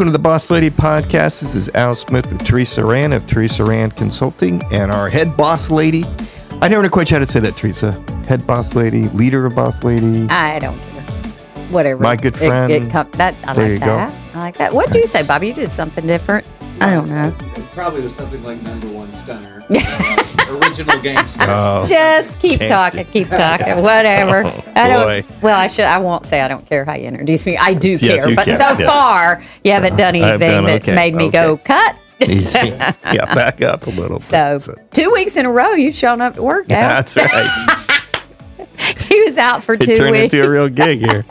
Welcome to the Boss Lady Podcast. This is Al Smith with Teresa Rand of Teresa Rand Consulting and our head boss lady. I never know quite how to say that, Teresa. Head boss lady, leader of boss lady. I don't care. Whatever. My good friend. It, com- that I There like you go. that. I like that. What did you say, Bobby? You did something different. I don't know. Probably was something like number one stunner, uh, original gangster. Oh, Just keep Gangsta. talking, keep talking, whatever. I don't. Well, I should. I won't say I don't care how you introduce me. I do Yes, care, but care, so yes. far you haven't done anything done that okay, made me go cut. easy. yeah, back up a little. bit. So, two weeks in a row, you've shown up to work. Al. that's right. he was out for It two turned weeks, into a real gig here.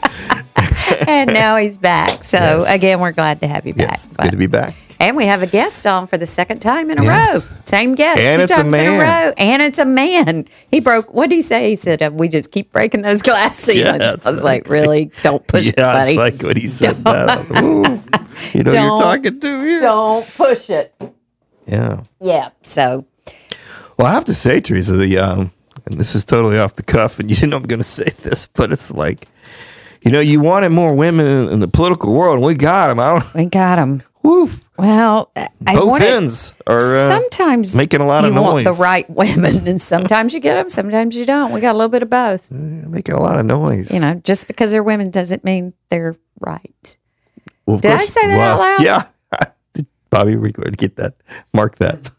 and now he's back. So Yes. again, we're glad to have you back. Yes, it's good to be back. And we have a guest on for the second time in a Yes. row. Same guest, And two times in a row. And it's a man. He broke, what did he say? He said, uh, we just keep breaking those glass ceilings. Yes, I was like, okay. really? Don't push yeah, it, buddy. it's like when he said that. I like, you know, you're talking to me. Don't push it. Yeah. Yeah. So, Well, I have to say, Teresa, the um, and this is totally off the cuff, and you know I'm going to say this, but it's like, you know, you wanted more women in, in the political world, and we got them. I don't. we got him. Woof. Well, I Both wanted- ends are uh, sometimes making a lot of you want noise. the right women, and sometimes you get them, sometimes you don't. We got a little bit of both. making a lot of noise. You know, just because they're women doesn't mean they're right. Well, of Did I say that out loud? Yeah. Did Bobby, we could get that. Mark that.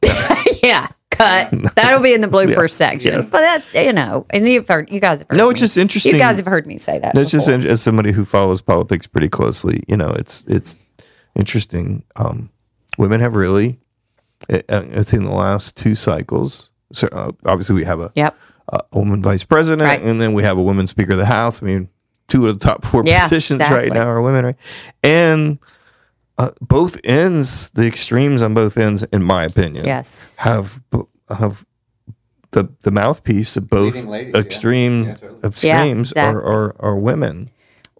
yeah, cut. That'll be in the blooper section. yes. But that's you know, and you've heard you guys have heard No, me. it's just interesting. You guys have heard me say that. No, it's just before. in- as somebody who follows politics pretty closely. You know, it's it's interesting. Um, women have really, uh, it's in the last two cycles. So uh, obviously, we have a, Yep. a woman vice president, Right. and then we have a woman speaker of the House. I mean, two of the top four Yeah, positions right now are women, right? And uh, both ends, the extremes on both ends, in my opinion, Yes. have have the the mouthpiece of both ladies, extreme Yeah, totally. extremes exactly. are, are are women,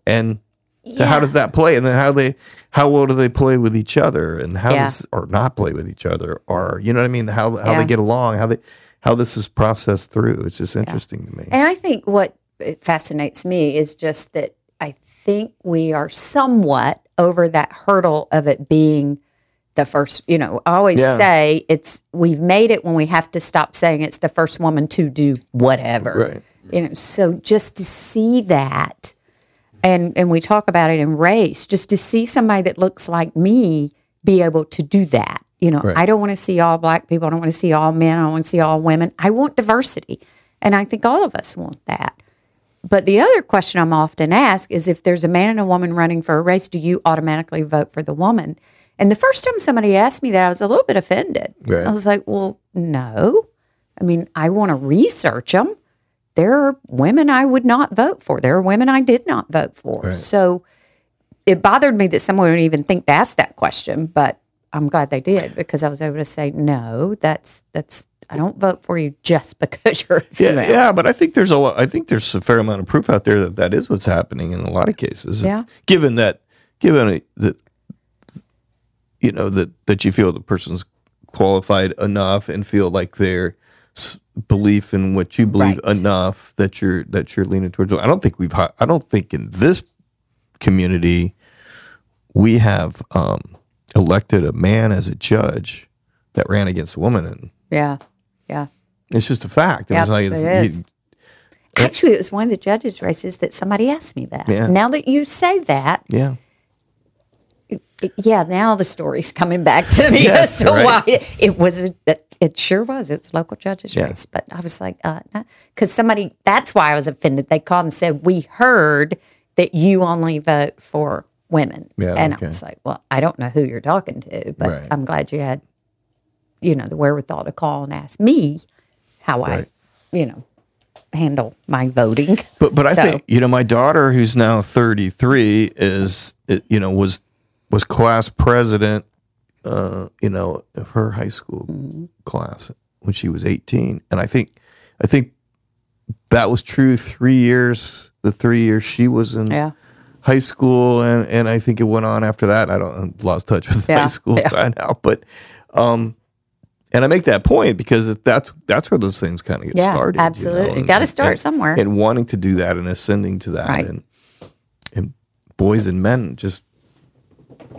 and so Yeah. how does that play? And then how they how well do they play with each other, and how Yeah. does or not play with each other, or you know what I mean? How how Yeah. they get along, how they how this is processed through. It's just interesting to me. And I think what fascinates me is just that I think we are somewhat over that hurdle of it being the first, you know, I always say it's we've made it when we have to stop saying it's the first woman to do whatever. Right. You know, so just to see that and and we talk about it in race, just to see somebody that looks like me be able to do that. You know, Right. I don't want to see all black people. I don't want to see all men. I don't want to see all women. I want diversity. And I think all of us want that. But the other question I'm often asked is if there's a man and a woman running for a race, do you automatically vote for the woman? And the first time somebody asked me that, I was a little bit offended. Right. I was like, well, no. I mean, I want to research them. There are women I would not vote for. There are women I did not vote for. So it bothered me that someone would even think to ask that question, but I'm glad they did because I was able to say, no, that's, that's, I don't vote for you just because you're a Yeah, female. yeah, but I think there's a lot. I think there's a fair amount of proof out there that that is what's happening in a lot of cases. Yeah. Given that, given that, you know that that you feel the person's qualified enough and feel like their s- belief in what you believe Right. enough that you're that you're leaning towards. I don't think we've. I don't think in this community we have um, elected a man as a judge that ran against a woman, and Yeah. Yeah. it's just a fact. It was like it's, it is. you- Actually, it was one of the judges' races that somebody asked me that. Yeah. Now that you say that, yeah. Yeah, now the story's coming back to me Yes, as to right. why it, it was. It, it sure was. It's local judge's Yeah. race, but I was like, uh, because somebody. That's why I was offended. They called and said, "We heard that you only vote for women," Yeah, and okay. I was like, "Well, I don't know who you're talking to, but Right. I'm glad you had, you know, the wherewithal to call and ask me how Right. I, you know, handle my voting." But but I So- think you know my daughter who's now 33 is you know was was class president uh you know of her high school Mm-hmm. class when she was 18 and I think I think that was true 3 years the 3 years she was in Yeah. high school and and I think it went on after that I don't I lost touch with Yeah, high school yeah. by now but um and I make that point because that's that's where those things kind of get Yeah, started. you know, absolutely. and- Got to and- start somewhere. and wanting to do that and ascending to that Right. and and boys and men just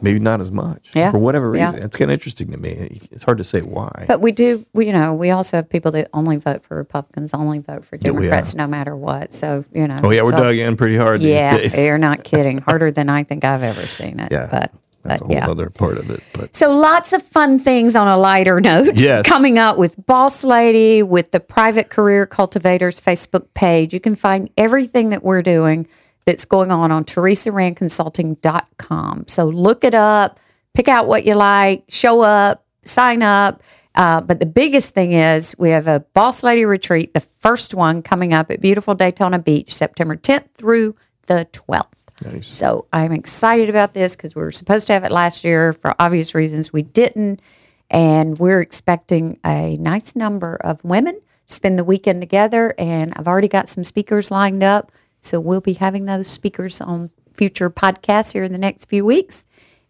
maybe not as much Yeah. for whatever Yeah. reason. It's kind of interesting to me. It's hard to say why. But we do, we, you know, we also have people that only vote for Republicans, only vote for. Democrats, no matter what. So you know. oh yeah, we're all- dug in pretty hard Yeah, these days. you're not kidding. Harder than I think I've ever seen it. Yeah, but That's but a whole yeah. other part of it. But So lots of fun things on a lighter note Yes. coming up with Boss Lady, with the Private Career Cultivators Facebook page. You can find everything that we're doing that's going on on teresarandconsulting.com. So look it up, pick out what you like, show up, sign up. Uh, but the biggest thing is we have a Boss Lady retreat, the first one coming up at beautiful Daytona Beach, September 10th through the 12th. nice. So I'm excited about this because we were supposed to have it last year. For obvious reasons, we didn't. And we're expecting a nice number of women to spend the weekend together. And I've already got some speakers lined up. So we'll be having those speakers on future podcasts here in the next few weeks.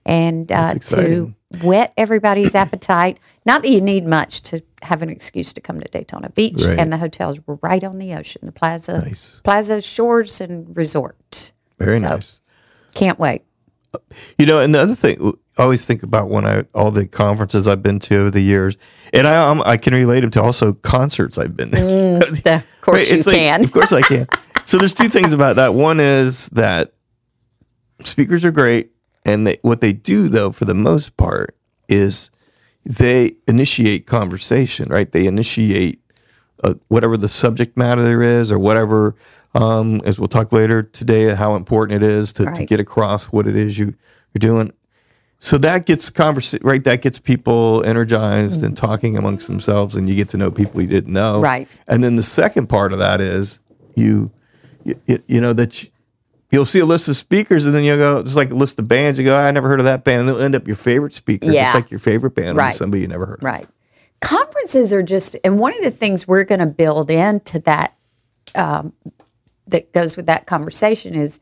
And uh, to whet everybody's appetite. Not that you need much to have an excuse to come to Daytona Beach. Right. And the hotels were right on the ocean, the Plaza, Nice. Plaza Shores and Resort. Very So- nice. Can't wait. You know, another thing I always think about when I all the conferences I've been to over the years, and I um, I can relate them to also concerts I've been. to. The- of course Right, you it's like- can. of course I can. So there's two things about that. One is that speakers are great, and they, what they do though, for the most part, is they initiate conversation. Right? They initiate uh, whatever the subject matter there is, or whatever. Um, as we'll talk later today, how important it is to, to get across what it is you you're doing. So that gets conversation, right? That gets people energized and talking amongst themselves, and you get to know people you didn't know, Right. And then the second part of that is you, you, you know that you, you'll see a list of speakers, and then you'll go just like a list of bands. You go, I never heard of that band, and they'll end up your favorite speaker, Yeah. just like your favorite band, Right. somebody you never heard of. Right. Conferences are just, and one of the things we're going to build into that, um, that goes with that conversation is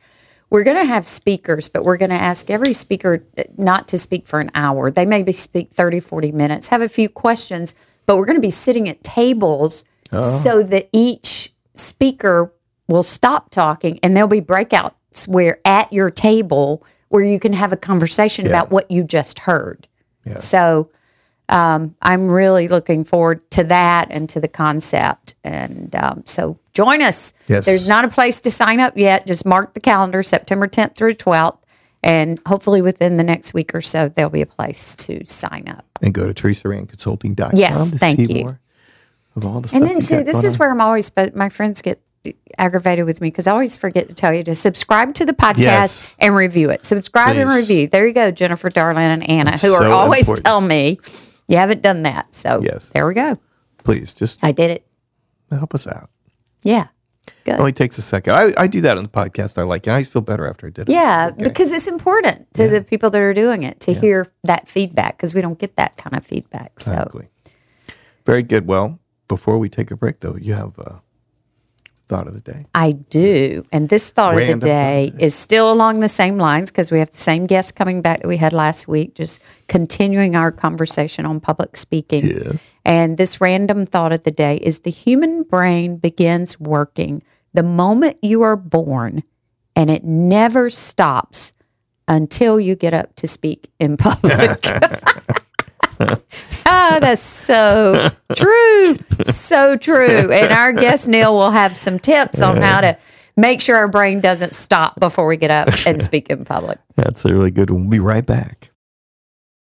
we're going to have speakers, but we're going to ask every speaker not to speak for an hour. They maybe speak 30, 40 minutes, have a few questions, but we're going to be sitting at tables so that each speaker will stop talking and there'll be breakouts where at your table where you can have a conversation about what you just heard. So um, I'm really looking forward to that and to the concept. And um, so join us. Yes. There's not a place to sign up yet. Just mark the calendar, September 10th through 12th. And hopefully within the next week or so, there'll be a place to sign up. And go to teresarandconsulting.com Yes, to thank see you. more of all the stuff. And then too, this is on. where I'm always, but my friends get aggravated with me because I always forget to tell you to subscribe to the podcast Yes. and review it. Subscribe and review. There you go, Jennifer, Darlin, and Anna, That's who are so always important. tell me you haven't done that. So Yes. there we go. please just I did it. help us out. Yeah. Good. It only takes a second. I, I do that on the podcast. I like it. I feel better after I did it. Yeah, okay. because it's important to the people that are doing it to hear that feedback because we don't get that kind of feedback. So Exactly. Very good. Well, before we take a break, though, you have a thought of the day. I do. And this thought Random of the day is still along the same lines because we have the same guest coming back that we had last week, just continuing our conversation on public speaking. And this random thought of the day is the human brain begins working the moment you are born and it never stops until you get up to speak in public. Ah, that's so true. So true. And our guest Neil will have some tips on how to make sure our brain doesn't stop before we get up and speak in public. That's a really good one. We'll be right back.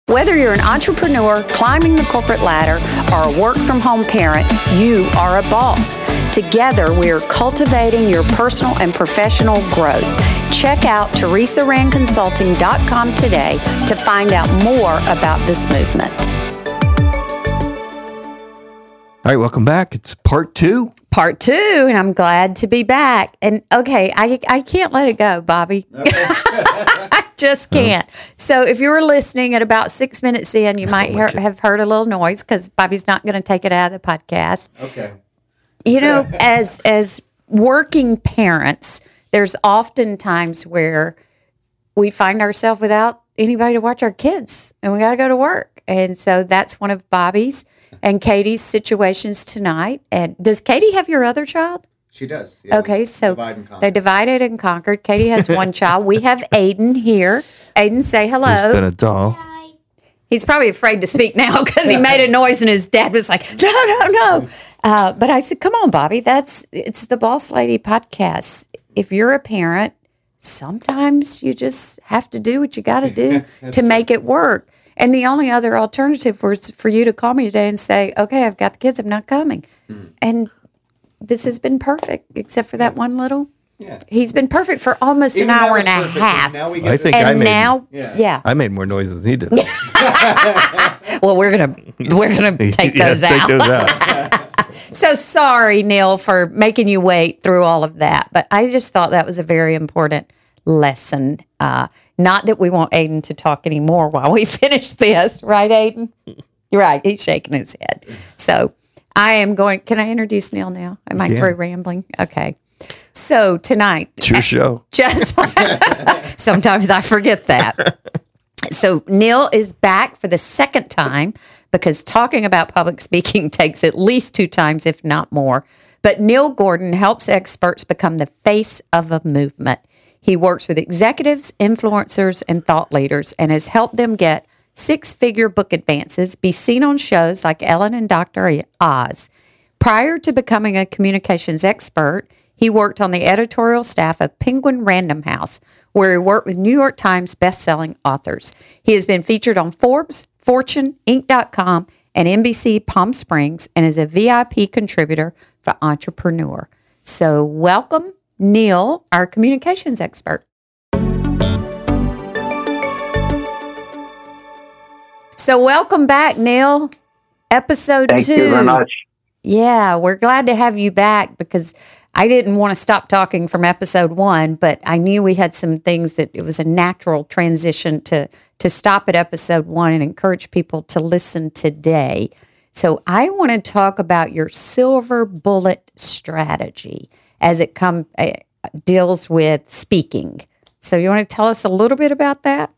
Whether you're an entrepreneur climbing the corporate ladder or a work from home parent, you are a boss. Together, we are cultivating your personal and professional growth. Check out teresarandconsulting.com today to find out more about this movement. All right, welcome back. It's part two. Part two, and I'm glad to be back. And okay, I I can't let it go, Bobby. I just can't. So if you were listening at about six minutes in, you oh, might hear, have heard a little noise because Bobby's not going to take it out of the podcast. Okay. You know, as as working parents, there's often times where we find ourselves without anybody to watch our kids and we got to go to work. And so that's one of Bobby's and Katie's situations tonight. And does Katie have your other child? She does. Yeah, Okay, so divide and they divided and conquered. Katie has one child. We have Aiden here. Aiden, say hello. He's been a doll? He's probably afraid to speak now because he made a noise and his dad was like, no, no, no. Uh, but I said, come on, Bobby. That's it's the Boss Lady podcast. If you're a parent, sometimes you just have to do what you got to do to make it work. And the only other alternative was for you to call me today and say, okay, I've got the kids, I'm not coming. Hmm. And this has been perfect, except for that one little. Yeah. He's been perfect for almost Even an hour was and a perfect, 'cause half. Now we get I to- think I made- now, Yeah. yeah. I made more noises than he did. Well, we're gonna we're gonna take Yes, those out. Take those out. So sorry, Neil, for making you wait through all of that. But I just thought that was a very important lesson. Uh, not that we want Aiden to talk anymore while we finish this, right, Aiden? You're right. He's shaking his head. So I am going. Can I introduce Neil now? Am I can. through rambling? Okay. So tonight, It's your show. just sometimes I forget that. So Neil is back for the second time because talking about public speaking takes at least two times, if not more. But Neil Gordon helps experts become the face of a movement. He works with executives, influencers, and thought leaders and has helped them get six figure book advances, be seen on shows like Ellen and Dr. Oz. Prior to becoming a communications expert, he worked on the editorial staff of Penguin Random House, where he worked with New York Times bestselling authors. He has been featured on Forbes, Fortune, Inc.com, and NBC Palm Springs, and is a VIP contributor for Entrepreneur. So, welcome, Neil, our communications expert. So, welcome back, Neil. Episode Thank two. you very much. Yeah, we're glad to have you back because I didn't want to stop talking from episode one, but I knew we had some things that it was a natural transition to to stop at episode one and encourage people to listen today. So I want to talk about your silver bullet strategy as it come uh, deals with speaking. So you want to tell us a little bit about that?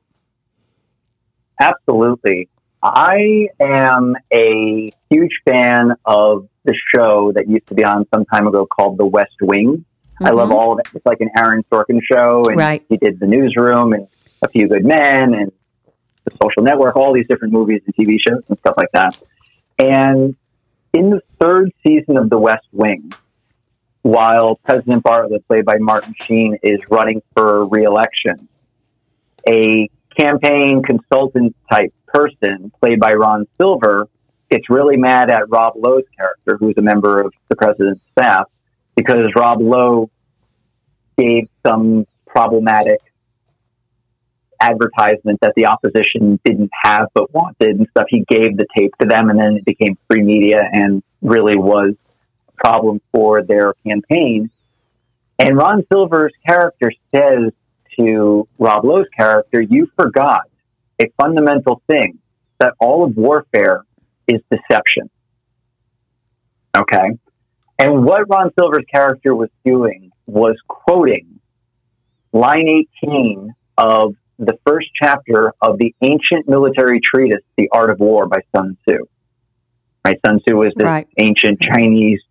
Absolutely. I am a huge fan of the show that used to be on some time ago called The West Wing. I love all of it. It's like an Aaron Sorkin show, and Right. he did The Newsroom and A Few Good Men and The Social Network, all these different movies and TV shows and stuff like that. And in the third season of The West Wing, while President Bartlet, played by Martin Sheen, is running for reelection, a campaign consultant type person, played by Ron Silver, gets really mad at Rob Lowe's character, who's a member of the president's staff, because Rob Lowe gave some problematic advertisement that the opposition didn't have but wanted and stuff. He gave the tape to them, and then it became free media and really was problem for their campaign. And Ron Silver's character says to Rob Lowe's character, You forgot a fundamental thing that all of warfare is deception. Okay? And what Ron Silver's character was doing was quoting line 18 of the first chapter of the ancient military treatise, The Art of War by Sun Tzu. Right? Sun Tzu was this Right. ancient Chinese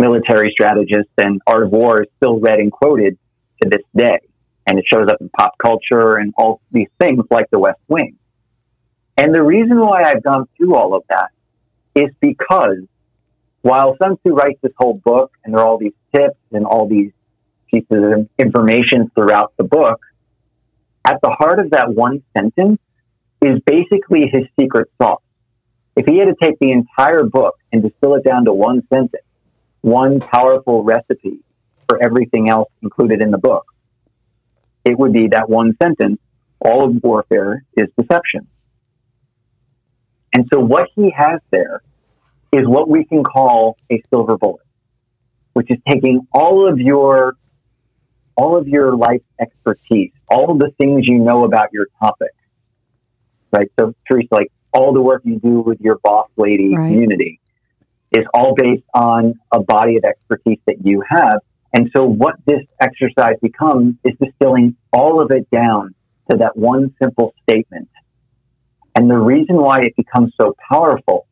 military strategist, and Art of War is still read and quoted to this day. And it shows up in pop culture and all these things like the West Wing. And the reason why I've gone through all of that is because while Sun Tzu writes this whole book and there are all these tips and all these pieces of information throughout the book, at the heart of that one sentence is basically his secret sauce. If he had to take the entire book and distill it down to one sentence, one powerful recipe for everything else included in the book, it would be that one sentence all of warfare is deception. And so, what he has there is what we can call a silver bullet, which is taking all of your all of your life expertise, all of the things you know about your topic, right? So, Teresa, like all the work you do with your boss lady Right. community is all based on a body of expertise that you have. And so, what this exercise becomes is distilling all of it down to that one simple statement. And the reason why it becomes so powerful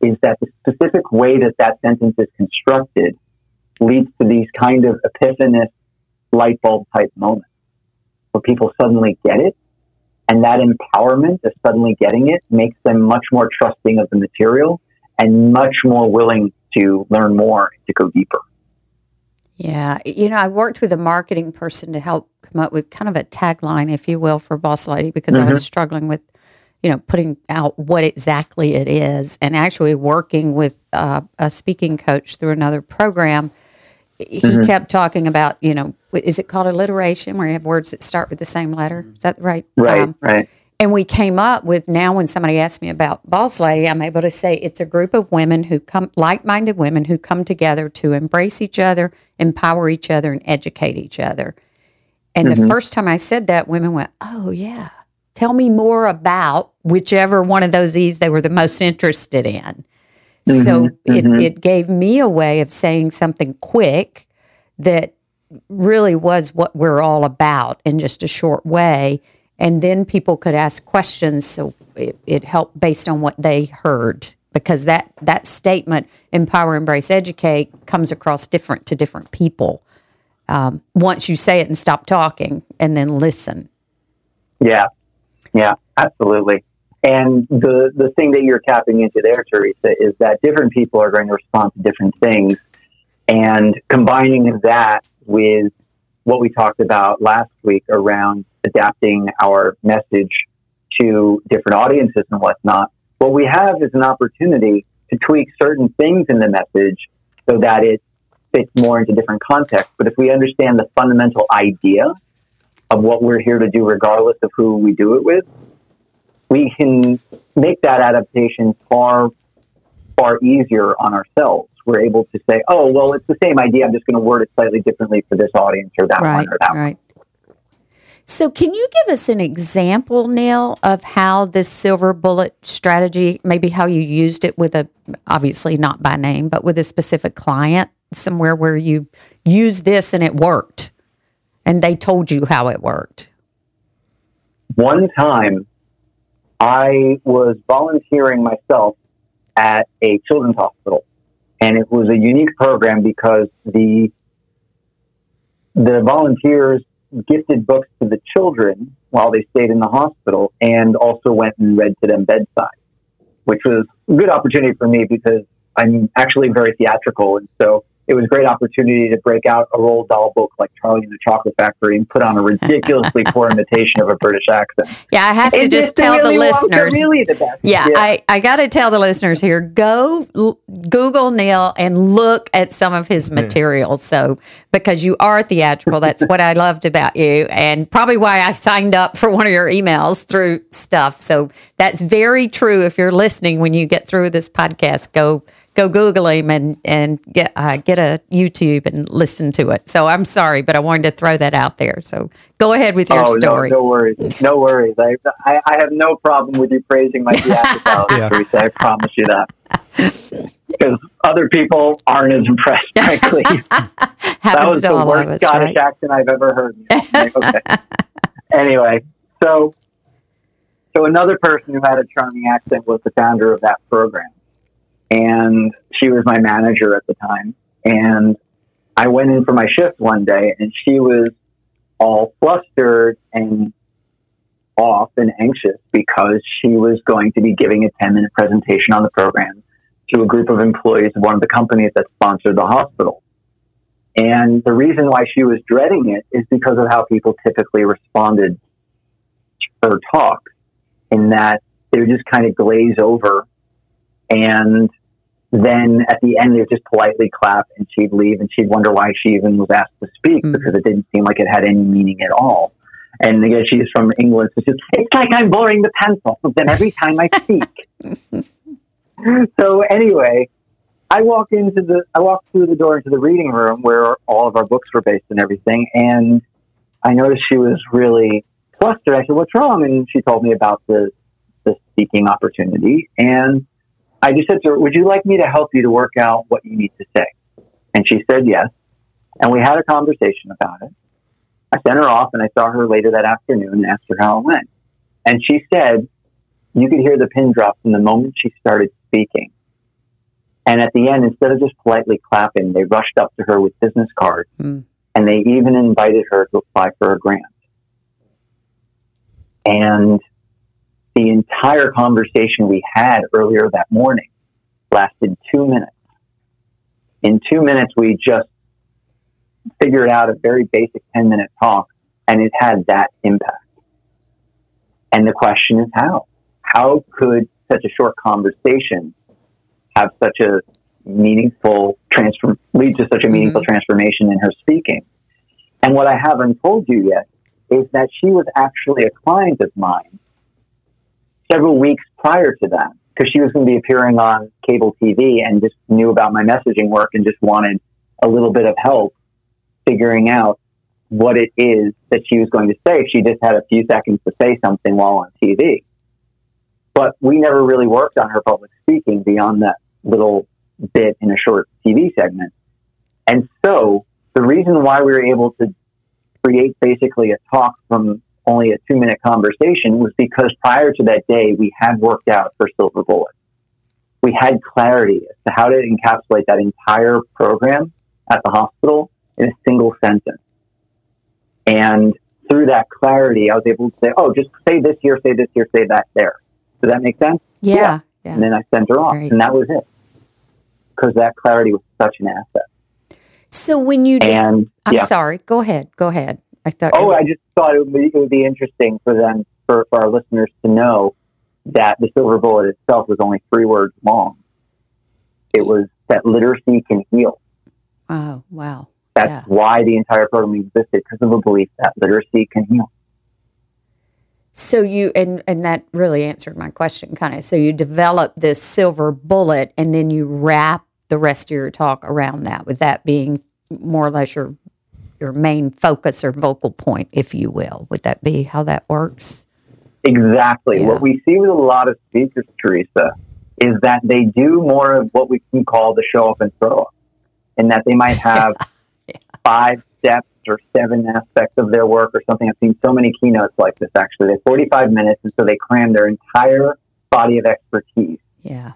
is that the specific way that that sentence is constructed leads to these kind of epiphanous light bulb type moments where people suddenly get it. And that empowerment of suddenly getting it makes them much more trusting of the material and much more willing to learn more to go deeper. Yeah. You know, I worked with a marketing person to help come up with kind of a tagline, if you will, for Boss Lady because mm-hmm. I was mm-hmm. struggling with, you know, putting out what exactly it is and actually working with uh, a speaking coach through another program. He mm-hmm. kept talking about, you know, is it called alliteration where you have words that start with the same letter? Is that right? Right, um, right. And we came up with now when somebody asks me about Boss Lady, I'm able to say it's a group of women who come, like minded women who come together to embrace each other, empower each other, and educate each other. And mm-hmm. the first time I said that, women went, Oh, yeah. Tell me more about whichever one of those E's they were the most interested in. Mm-hmm. So it, mm-hmm. it gave me a way of saying something quick that really was what we're all about in just a short way and then people could ask questions so it, it, helped based on what they heard because that that statement empower embrace educate comes across different to different people. Um, once you say it and stop talking and then listen. Yeah. Yeah absolutely. And the the thing that you're tapping into there teresa is that different people are going to respond to different things. And combining that with what we talked about last week around adapting our message to different audiences and whatnot. What we have is an opportunity to tweak certain things in the message so that it fits more into different contexts. But if we understand the fundamental idea of what we're here to do, regardless of who we do it with, we can make that adaptation far, far easier on ourselves. We're able to say, oh, well, it's the same idea. I'm just going to word it slightly differently for this audience or that right, one or that right. one. So, can you give us an example, Neil, of how this silver bullet strategy, maybe how you used it with a, obviously not by name, but with a specific client, somewhere where you used this and it worked and they told you how it worked? One time, I was volunteering myself at a children's hospital, and it was a unique program because the the volunteers gifted books to the children while they stayed in the hospital and also went and read to them bedside, which was a good opportunity for me because I'm actually very theatrical. And so it was a great opportunity to break out a Roald Dahl book like Charlie and the Chocolate Factory and put on a ridiculously poor imitation of a British accent. Yeah, I have to just tell the listeners. Really the yeah, yeah, I, I got to tell the listeners here go l- Google Neil and look at some of his materials. So, because you are theatrical, that's what I loved about you, and probably why I signed up for one of your emails through stuff. So, that's very true. If you're listening when you get through this podcast, go go Google him and and get uh, get a YouTube and listen to it. So I'm sorry, but I wanted to throw that out there. So go ahead with your oh, story. No, no worries, no worries. I, I, I have no problem with you praising my theatricality, yeah. Teresa. I promise you that. Because other people aren't as impressed, frankly. that was the worst us, Scottish right? accent I've ever heard. okay. anyway, so so another person who had a charming accent was the founder of that program and she was my manager at the time. And I went in for my shift one day, and she was all flustered and off and anxious because she was going to be giving a 10 minute presentation on the program to a group of employees of one of the companies that sponsored the hospital. And the reason why she was dreading it is because of how people typically responded to her talk, in that they would just kind of glaze over and then at the end, they would just politely clap and she'd leave and she'd wonder why she even was asked to speak mm-hmm. because it didn't seem like it had any meaning at all. And again, she's from England, so she's, it's like I'm boring the pants off of them every time I speak. so anyway, I walk into the, I walk through the door into the reading room where all of our books were based and everything. And I noticed she was really flustered. I said, what's wrong? And she told me about the, the speaking opportunity. And I just said to her, Would you like me to help you to work out what you need to say? And she said yes. And we had a conversation about it. I sent her off and I saw her later that afternoon and asked her how it went. And she said, You could hear the pin drop from the moment she started speaking. And at the end, instead of just politely clapping, they rushed up to her with business cards Hmm. and they even invited her to apply for a grant. And the entire conversation we had earlier that morning lasted two minutes. In two minutes, we just figured out a very basic 10 minute talk, and it had that impact. And the question is how? How could such a short conversation have such a meaningful transform lead to such a meaningful mm-hmm. transformation in her speaking? And what I haven't told you yet is that she was actually a client of mine several weeks prior to that because she was going to be appearing on cable TV and just knew about my messaging work and just wanted a little bit of help figuring out what it is that she was going to say if she just had a few seconds to say something while on TV. But we never really worked on her public speaking beyond that little bit in a short TV segment. And so the reason why we were able to create basically a talk from only a two minute conversation was because prior to that day, we had worked out for Silver Bullet. We had clarity as to how to encapsulate that entire program at the hospital in a single sentence. And through that clarity, I was able to say, oh, just say this here, say this here, say that there. Does that make sense? Yeah. Yeah. And then I sent her off, Right. and that was it. Because that clarity was such an asset. So when you did, And I'm yeah. sorry. Go ahead. Go ahead. I thought. Oh, I just thought it would, be, it would be interesting for them, for, for our listeners to know that the silver bullet itself was only three words long. It was that literacy can heal. oh, wow. That's Yeah. why the entire program existed, because of a belief that literacy can heal. So you and and that really answered my question, kind of. So you develop this silver bullet, and then you wrap the rest of your talk around that, with that being more or less your your main focus or vocal point, if you will. Would that be how that works? Exactly. Yeah. What we see with a lot of speakers, Teresa, is that they do more of what we can call the show up and throw up, in that they might have five steps or seven aspects of their work or something. I've seen so many keynotes like this actually. They're 45 minutes, and so they cram their entire body of expertise, Yeah.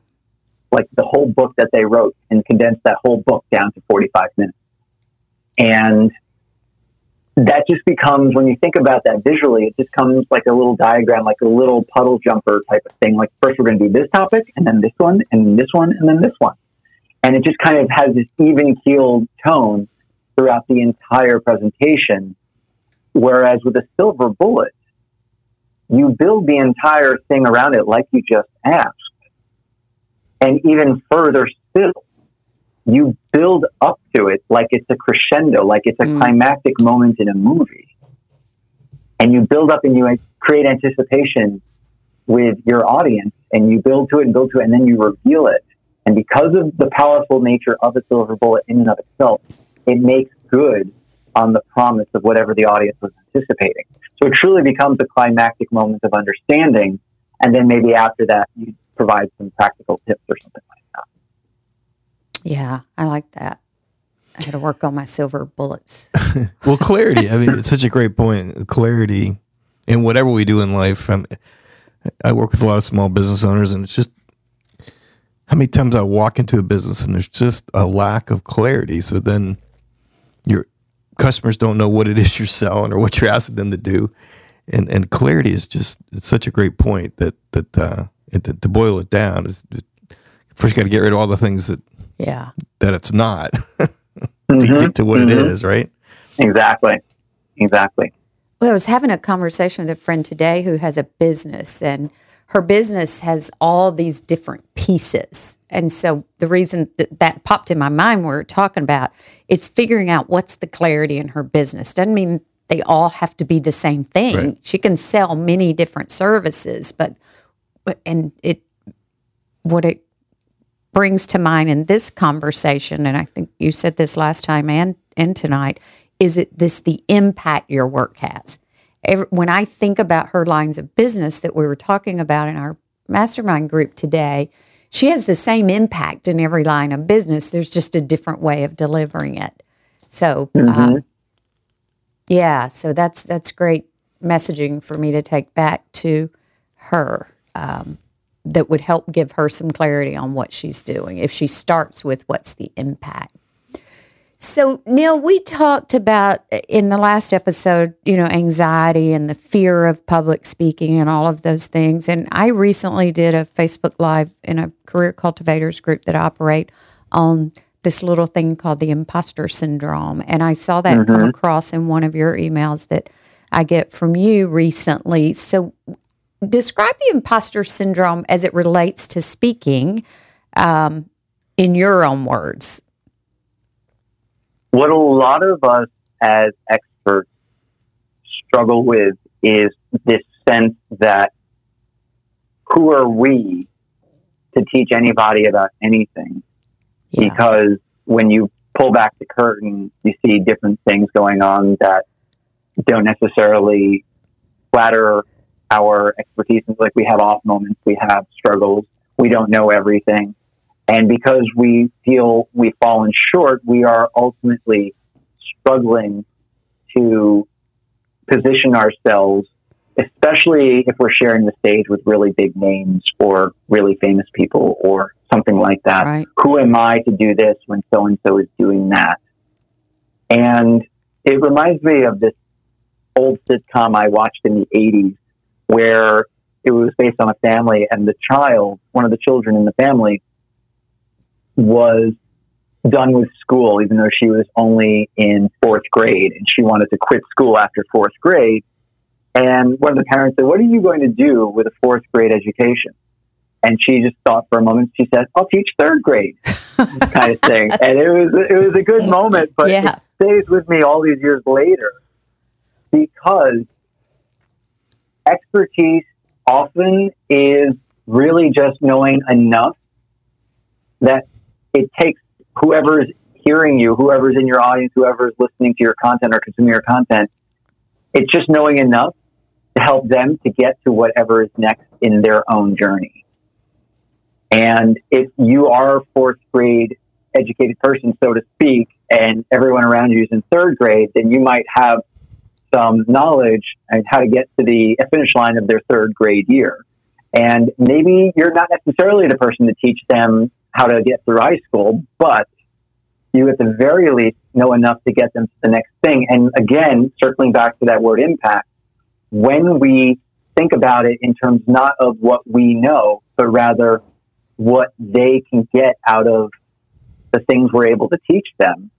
like the whole book that they wrote, and condense that whole book down to 45 minutes. And that just becomes, when you think about that visually, it just comes like a little diagram, like a little puddle jumper type of thing. Like, first we're going to do this topic, and then this one, and this one, and then this one. And it just kind of has this even keeled tone throughout the entire presentation. Whereas with a silver bullet, you build the entire thing around it like you just asked. And even further still, you build up to it like it's a crescendo, like it's a Mm. climactic moment in a movie. And you build up and you create anticipation with your audience and you build to it and build to it and then you reveal it. And because of the powerful nature of a silver bullet in and of itself, it makes good on the promise of whatever the audience was anticipating. So it truly becomes a climactic moment of understanding. And then maybe after that, you provide some practical tips or something like that. Yeah. I like that. I got to work on my silver bullets. Well, clarity. I mean, it's such a great point. Clarity in whatever we do in life. I'm, I work with a lot of small business owners, and it's just how many times I walk into a business and there's just a lack of clarity. So then your customers don't know what it is you're selling or what you're asking them to do, and and clarity is just such a great point that that uh, it, to boil it down is first you got to get rid of all the things that Yeah. that it's not to Mhm. get to what it Mhm. is, right? Exactly. Exactly. Well, I was having a conversation with a friend today who has a business, and her business has all these different pieces. And so the reason that, that popped in my mind, we we're talking about, it's figuring out what's the clarity in her business. Doesn't mean they all have to be the same thing. Right. She can sell many different services, but and it what it brings to mind in this conversation, and I think you said this last time and and tonight, is it this the impact your work has. Every, when I think about her lines of business that we were talking about in our mastermind group today, she has the same impact in every line of business. There's just a different way of delivering it. So, um, yeah, so that's that's great messaging for me to take back to her. Um, that would help give her some clarity on what she's doing if she starts with what's the impact. So, Neil, we talked about in the last episode, you know, anxiety and the fear of public speaking and all of those things. And I recently did a Facebook Live in a career cultivators group that I operate on this little thing called the imposter syndrome. And I saw that come mm-hmm. across in one of your emails that I get from you recently. So, describe the imposter syndrome as it relates to speaking um, in your own words. What a lot of us as experts struggle with is this sense that who are we to teach anybody about anything? Yeah. Because when you pull back the curtain, you see different things going on that don't necessarily flatter our expertise. Is like we have off moments, we have struggles, we don't know everything. And because we feel we've fallen short, we are ultimately struggling to position ourselves, especially if we're sharing the stage with really big names or really famous people or something like that. Right. Who am I to do this when so and so is doing that? And it reminds me of this old sitcom I watched in the 80s where it was based on a family and the child, one of the children in the family, was done with school, even though she was only in fourth grade and she wanted to quit school after fourth grade. And one of the parents said, What are you going to do with a fourth grade education? And she just thought for a moment. She said, "I'll teach third grade," kind of thing. And it was it was a good moment, but Yeah. it stays with me all these years later because expertise often is really just knowing enough that it takes whoever is hearing you, whoever's in your audience, whoever is listening to your content or consuming your content, it's just knowing enough to help them to get to whatever is next in their own journey. And if you are a fourth grade educated person, so to speak, and everyone around you is in third grade, then you might have some knowledge and how to get to the finish line of their third grade year. And maybe you're not necessarily the person to teach them how to get through high school, but you at the very least know enough to get them to the next thing. And again, circling back to that word impact, when we think about it in terms not of what we know, but rather what they can get out of the things we're able to teach them,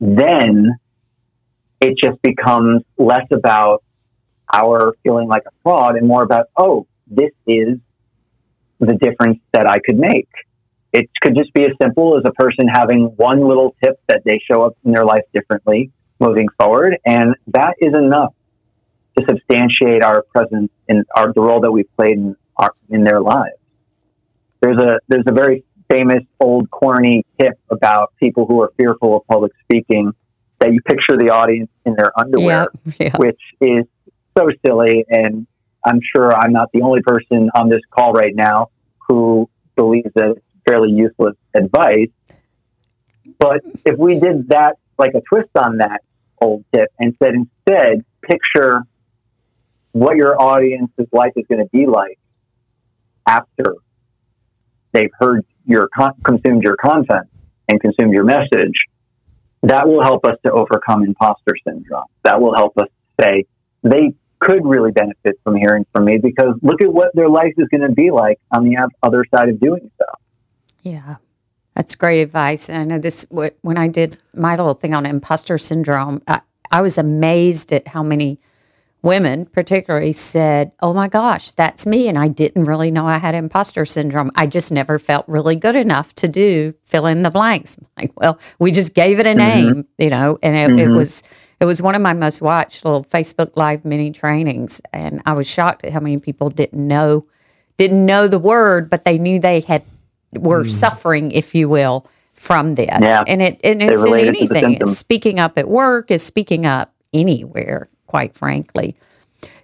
then it just becomes less about our feeling like a fraud and more about, oh, this is the difference that I could make. It could just be as simple as a person having one little tip that they show up in their life differently moving forward. And that is enough to substantiate our presence in our, the role that we've played in, our, in their lives. There's a, there's a very famous old corny tip about people who are fearful of public speaking that you picture the audience in their underwear, Yeah, yeah. which is so silly. And I'm sure I'm not the only person on this call right now who believes that it's fairly useless advice. But if we did that, like a twist on that old tip, and said instead, picture what your audience's life is going to be like after they've heard your con- consumed your content and consumed your message, that will help us to overcome imposter syndrome. That will help us say they could really benefit from hearing from me because look at what their life is going to be like on the other side of doing so. Yeah, that's great advice. And I know this when I did my little thing on imposter syndrome. I, I was amazed at how many women, particularly, said, "Oh my gosh, that's me," and I didn't really know I had imposter syndrome. I just never felt really good enough to do fill in the blanks. Like, well, we just gave it a mm-hmm. name, you know, and it, it mm-hmm. was. It was one of my most watched little Facebook Live mini trainings, and I was shocked at how many people didn't know didn't know the word, but they knew they had were mm. suffering, if you will, from this. Yeah. And it and it's in related to the anything. symptoms. Speaking up at work is speaking up anywhere, quite frankly.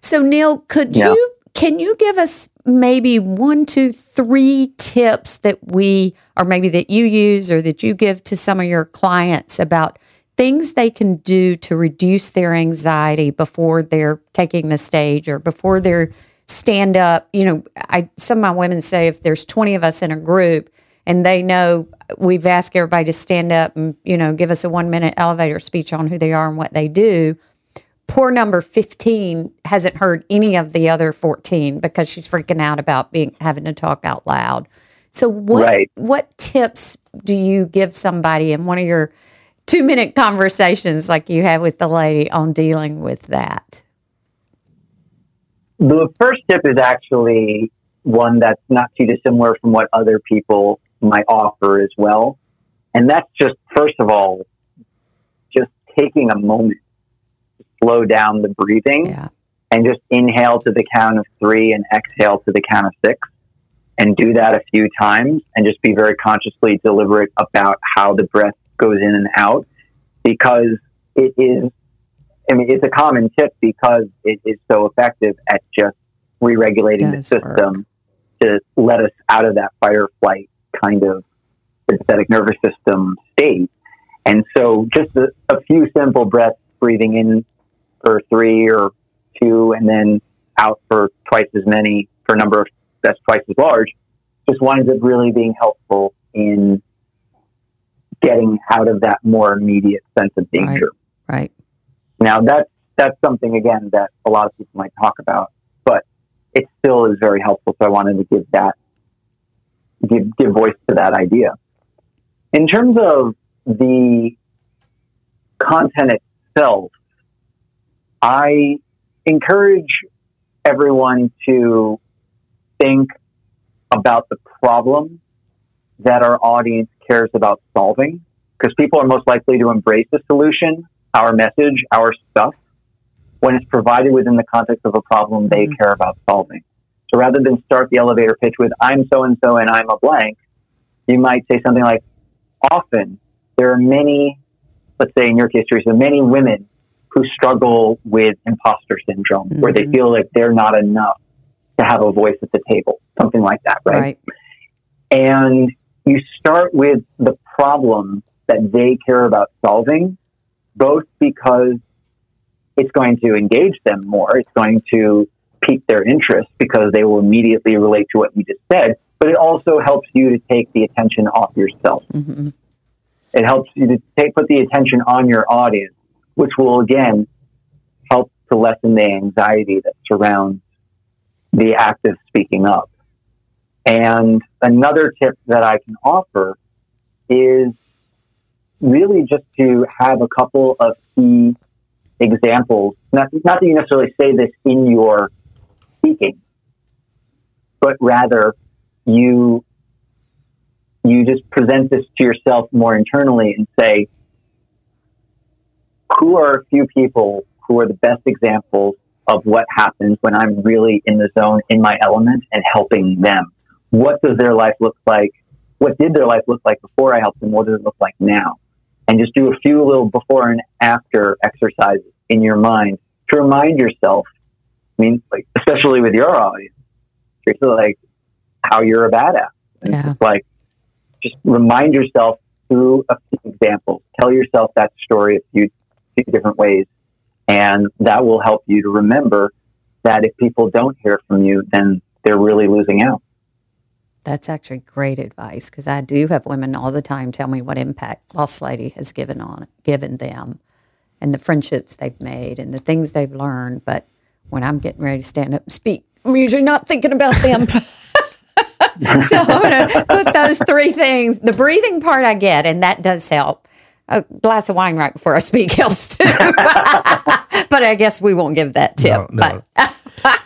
So Neil, could Yeah. you can you give us maybe one, two, three tips that we or maybe that you use or that you give to some of your clients about things they can do to reduce their anxiety before they're taking the stage or before they're stand up, you know, I some of my women say if there's 20 of us in a group and they know we've asked everybody to stand up and, you know, give us a 1 minute elevator speech on who they are and what they do, poor number 15 hasn't heard any of the other 14 because she's freaking out about being having to talk out loud. So what Right. what tips do you give somebody in one of your 2 minute conversations like you had with the lady on dealing with that? The first tip is actually one that's not too dissimilar from what other people might offer as well. And that's just, first of all, just taking a moment slow down the breathing Yeah. and just inhale to the count of three and exhale to the count of six. And do that a few times and just be very consciously deliberate about how the breath goes in and out because it is I mean, it's a common tip because it is so effective at just re-regulating the system to let us out of that fight or flight kind of sympathetic nervous system state. And so, just a, a few simple breaths, breathing in for three or two, and then out for twice as many for a number of that's twice as large, just winds up really being helpful in getting out of that more immediate sense of danger. Right. Now that's that's something again that a lot of people might talk about, but it still is very helpful. So I wanted to give that give give voice to that idea. In terms of the content itself, I encourage everyone to think about the problem that our audience cares about solving because people are most likely to embrace the solution our message, our stuff, when it's provided within the context of a problem they Mhm. care about solving. So rather than start the elevator pitch with, I'm so and so and I'm a blank, you might say something like, often there are many, let's say in your case, Teresa, many women who struggle with imposter syndrome, where they Mhm. feel like they're not enough to have a voice at the table, something like that, right? Right. and you start with the problem that they care about solving, both because it's going to engage them more, it's going to pique their interest because they will immediately relate to what you just said, but it also helps you to take the attention off yourself. hmm It helps you to take put the attention on your audience, which will again help to lessen the anxiety that surrounds the act of speaking up. And another tip that I can offer is really just to have a couple of key examples. Not, not that you necessarily say this in your speaking, but rather you you just present this to yourself more internally and say, who are a few people who are the best examples of what happens when I'm really in the zone, in my element, and helping them? What does their life look like? What did their life look like before I helped them? What does it look like now? And just do a few little before and after exercises in your mind to remind yourself. I mean, like especially with your audience, it's like how you're a badass. And Yeah. Like just remind yourself through a few examples. Tell yourself that story a few, few different ways, and that will help you to remember that if people don't hear from you, then they're really losing out. That's actually great advice because I do have women all the time tell me what impact Boss Lady has given on given them, and the friendships they've made and the things they've learned. But when I'm getting ready to stand up and speak, I'm usually not thinking about them. so I'm going to put those three things. The breathing part I get, and that does help. A glass of wine right before I speak helps too. but I guess we won't give that tip. No, no. But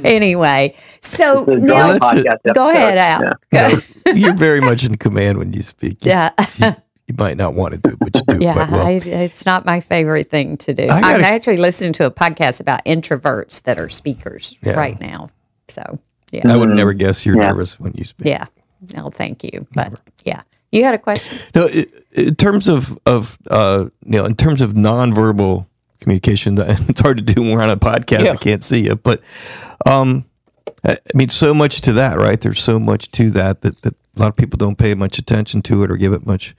anyway, so now John's that's it. podcast go episode. ahead, Al. Yeah. Go. You're very much in command when you speak. You, Yeah. you might not want to do, but you do Yeah, quite well. I, it's not my favorite thing to do. I I'm actually listening to a podcast about introverts that are speakers Yeah. right now. So, yeah. I would mm-hmm. never guess you're Yeah. nervous when you speak. Yeah. No, thank you. But yeah, you had a question? No, i in terms of of uh, you know, in terms of nonverbal communication, it's hard to do when we're on a podcast. Yeah. I can't see you, but um, I I mean, so much to that, right? There's so much to that that, that a lot of people don't pay much attention to it or give it much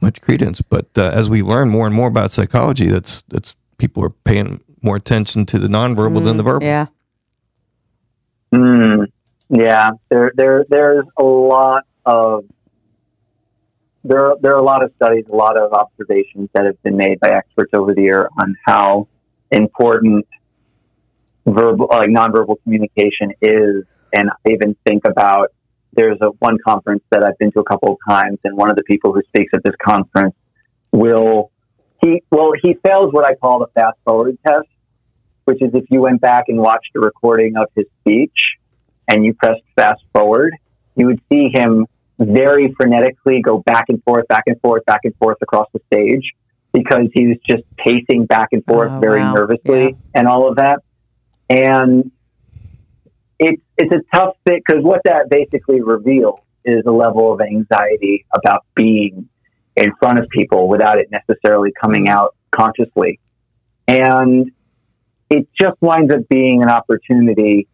much credence. But uh, as we learn more and more about psychology, that's that's people are paying more attention to the nonverbal than the verbal. Yeah. hmm Yeah, there there there's a lot of there there are a lot of studies, a lot of observations that have been made by experts over the year on how important verbal like nonverbal communication is. And I even think about there's a one conference that I've been to a couple of times, and one of the people who speaks at this conference will he well he fails what I call the fast forward test, which is if you went back and watched a recording of his speech and you pressed fast forward, you would see him very frenetically go back and forth, back and forth, back and forth across the stage because he was just pacing back and forth Oh, very wow. nervously Yeah. and all of that. And it's it's a tough fit because what that basically reveals is a level of anxiety about being in front of people without it necessarily coming mm-hmm. out consciously. And it just winds up being an opportunity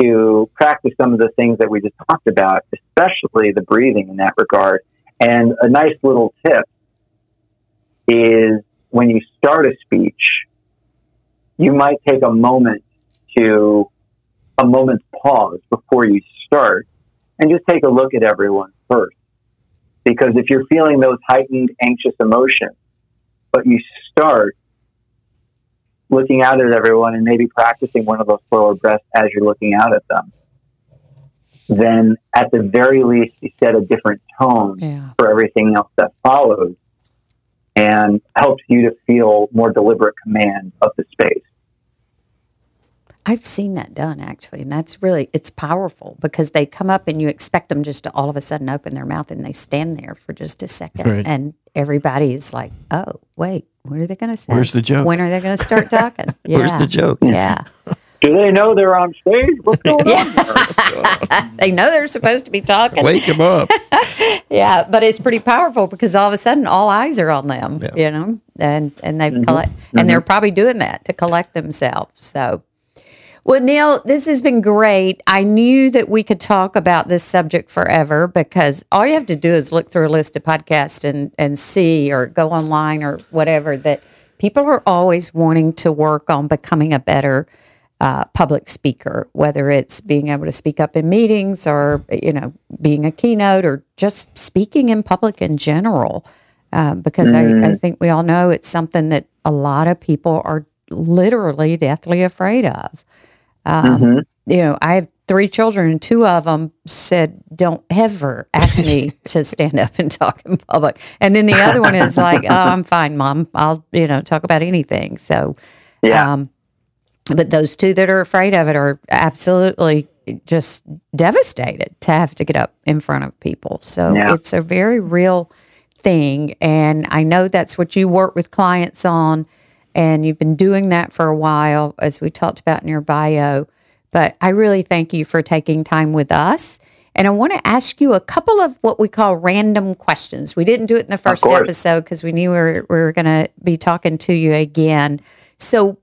to practice some of the things that we just talked about, especially the breathing in that regard. And a nice little tip is when you start a speech, you might take a moment to a moment's pause before you start and just take a look at everyone first. Because if you're feeling those heightened, anxious emotions, but you start looking out at everyone and maybe practicing one of those slower breaths as you're looking out at them, then at the very least, you set a different tone Yeah. for everything else that follows and helps you to feel more deliberate command of the space. I've seen that done actually, and that's really it's powerful because they come up and you expect them just to all of a sudden open their mouth and they stand there for just a second, Right. and everybody's like, "Oh, wait, what are they going to say? Where's the joke? When are they going to start talking? Yeah. Where's the joke? Yeah, Do they know they're on stage? What's going on? they know they're supposed to be talking. Wake him up. Yeah, but it's pretty powerful because all of a sudden all eyes are on them, Yeah. you know, and and they've mm-hmm. collect and mm-hmm. they're probably doing that to collect themselves. So, well, Neil, this has been great. I knew that we could talk about this subject forever because all you have to do is look through a list of podcasts and and see or go online or whatever that people are always wanting to work on becoming a better uh, public speaker, whether it's being able to speak up in meetings or you know being a keynote or just speaking in public in general. Um, because I, I think we all know it's something that a lot of people are literally deathly afraid of. Um, You know, I have three children, and two of them said, "Don't ever ask me to stand up and talk in public." And then the other one is like, "Oh, I'm fine, mom. I'll you know talk about anything." So, Yeah. um, but those two that are afraid of it are absolutely just devastated to have to get up in front of people. So Yeah. it's a very real thing. And I know that's what you work with clients on. And you've been doing that for a while, as we talked about in your bio. But I really thank you for taking time with us. And I want to ask you a couple of what we call random questions. We didn't do it in the first episode because we knew we were, we were going to be talking to you again. So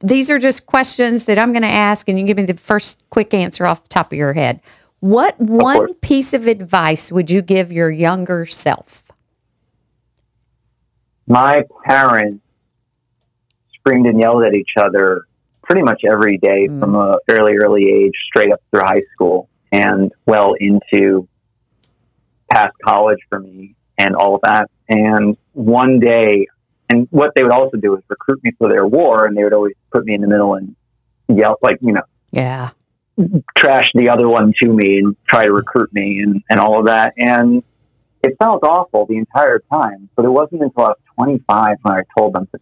these are just questions that I'm going to ask, and you give me the first quick answer off the top of your head. What one piece of advice would you give your younger self? My parents screamed and yelled at each other pretty much every day hmm. from a fairly early age, straight up through high school and well into past college for me and all of that. And one day, and what they would also do is recruit me for their war, and they would always put me in the middle and yell, like, you know, Yeah. trash the other one to me and try to recruit me and, and all of that. And it felt awful the entire time, but it wasn't until I was 25 when I told them to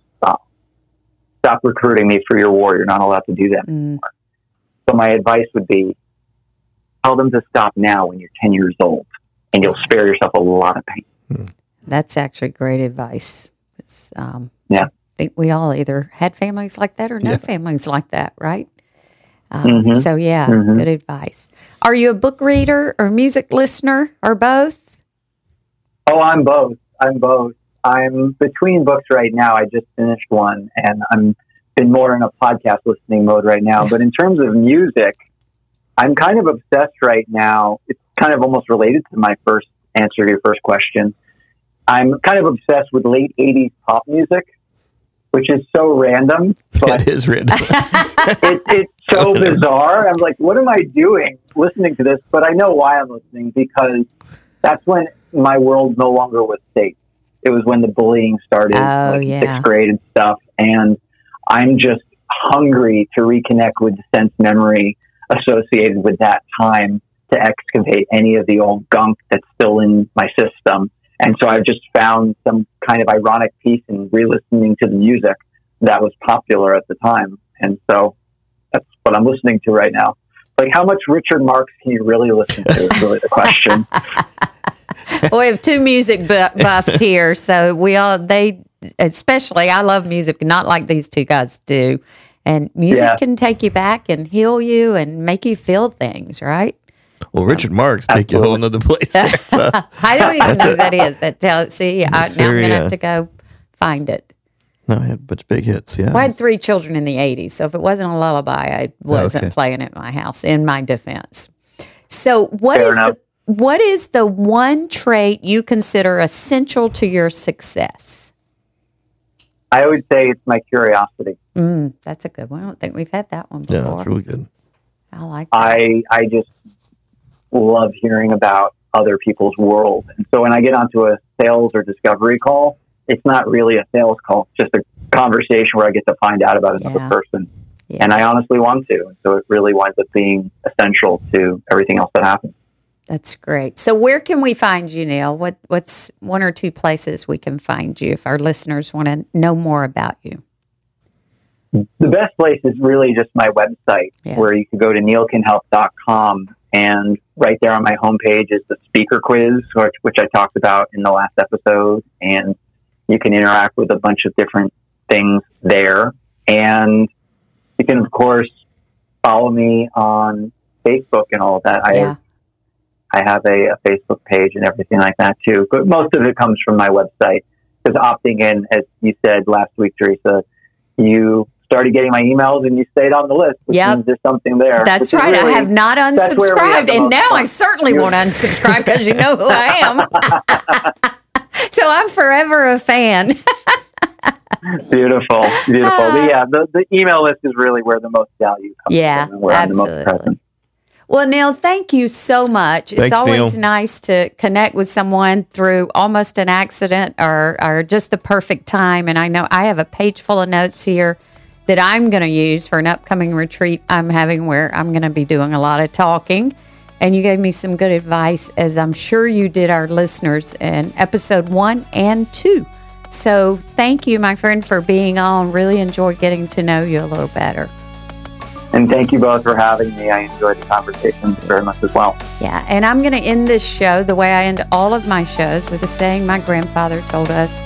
stop. Stop recruiting me for your war. You're not allowed to do that. Mm, So my advice would be tell them to stop now when you're 10 years old and you'll spare yourself a lot of pain. that's actually great advice. It's, um, Yeah. I think we all either had families like that or no Yeah. families like that, right? Uh, Mhm. So, yeah, Mhm. good advice. Are you a book reader or music listener or both? Oh, I'm both. I'm both. I'm between books right now. I just finished one and I'm been more in a podcast listening mode right now. But in terms of music, I'm kind of obsessed right now. It's kind of almost related to my first answer to your first question. I'm kind of obsessed with late 80s pop music, which is so random, but It is random. it, it's so bizarre. I'm like, what am I doing listening to this? But I know why I'm listening because that's when my world no longer was safe. It was when the bullying started, Oh, like yeah. sixth grade and stuff. And I'm just hungry to reconnect with the sense memory associated with that time to excavate any of the old gunk that's still in my system. And so I've just found some kind of ironic piece in re-listening to the music that was popular at the time. And so that's what I'm listening to right now. Like, how much Richard Marx can you really listen to? Is really the question. well, we have two music bu- buffs here, so we all they especially I love music, not like these two guys do. And music Yeah. can take you back and heal you and make you feel things, right? well, Richard Marx take you a whole nother place. there, so. I don't even know who that is. That tell see, I, now That's I'm gonna uh, have to go find it. No, I had a bunch of big hits. Yeah. Well, I had three children in the '80s, so if it wasn't a lullaby, I wasn't okay. playing at my house. In my defense, so what Fair is enough. the what is the one trait you consider essential to your success? I would say it's my curiosity. Mm, that's a good one. I don't think we've had that one before. Yeah, before. it's really good. I like that. I I just love hearing about other people's world. And so when I get onto a sales or discovery call, it's not really a sales call. It's just a conversation where I get to find out about another Yeah. person. Yeah. And I honestly want to. And so it really winds up being essential to everything else that happens. That's great. So where can we find you, Neil? What what's one or two places we can find you if our listeners want to know more about you? The best place is really just my website Yeah. where you can go to neilcanhelp.com and right there on my homepage is the speaker quiz, which, which I talked about in the last episode. And you can interact with a bunch of different things there. And you can, of course, follow me on Facebook and all of that. Yeah. I, I have a, a Facebook page and everything like that too. But most of it comes from my website. Because opting in, as you said last week, Teresa, you started getting my emails and you stayed on the list, which Yep. means there's something there. That's right. I have not we have unsubscribed, and now I certainly You- won't unsubscribe because you know who I am. so I'm forever a fan. Beautiful, beautiful. But uh, yeah, the, the email list is really where the most value comes Yeah, from and where I'm the most absolutely. Well, Neil, thank you so much. It's always Neil. nice to connect with someone through almost an accident or, or just the perfect time. And I know I have a page full of notes here that I'm going to use for an upcoming retreat I'm having where I'm going to be doing a lot of talking. And you gave me some good advice, as I'm sure you did our listeners in episode one and two. So thank you, my friend, for being on. Really enjoyed getting to know you a little better. And thank you both for having me. I enjoyed the conversation very much as well. Yeah, and I'm going to end this show the way I end all of my shows with a saying my grandfather told us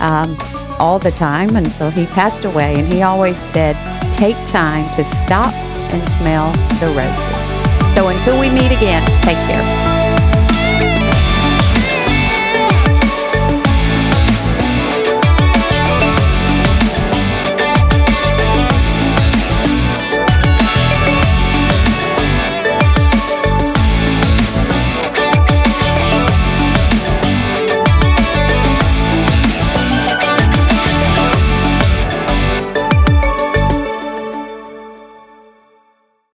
um, all the time until he passed away. And he always said, Take time to stop and smell the roses. So until we meet again, take care.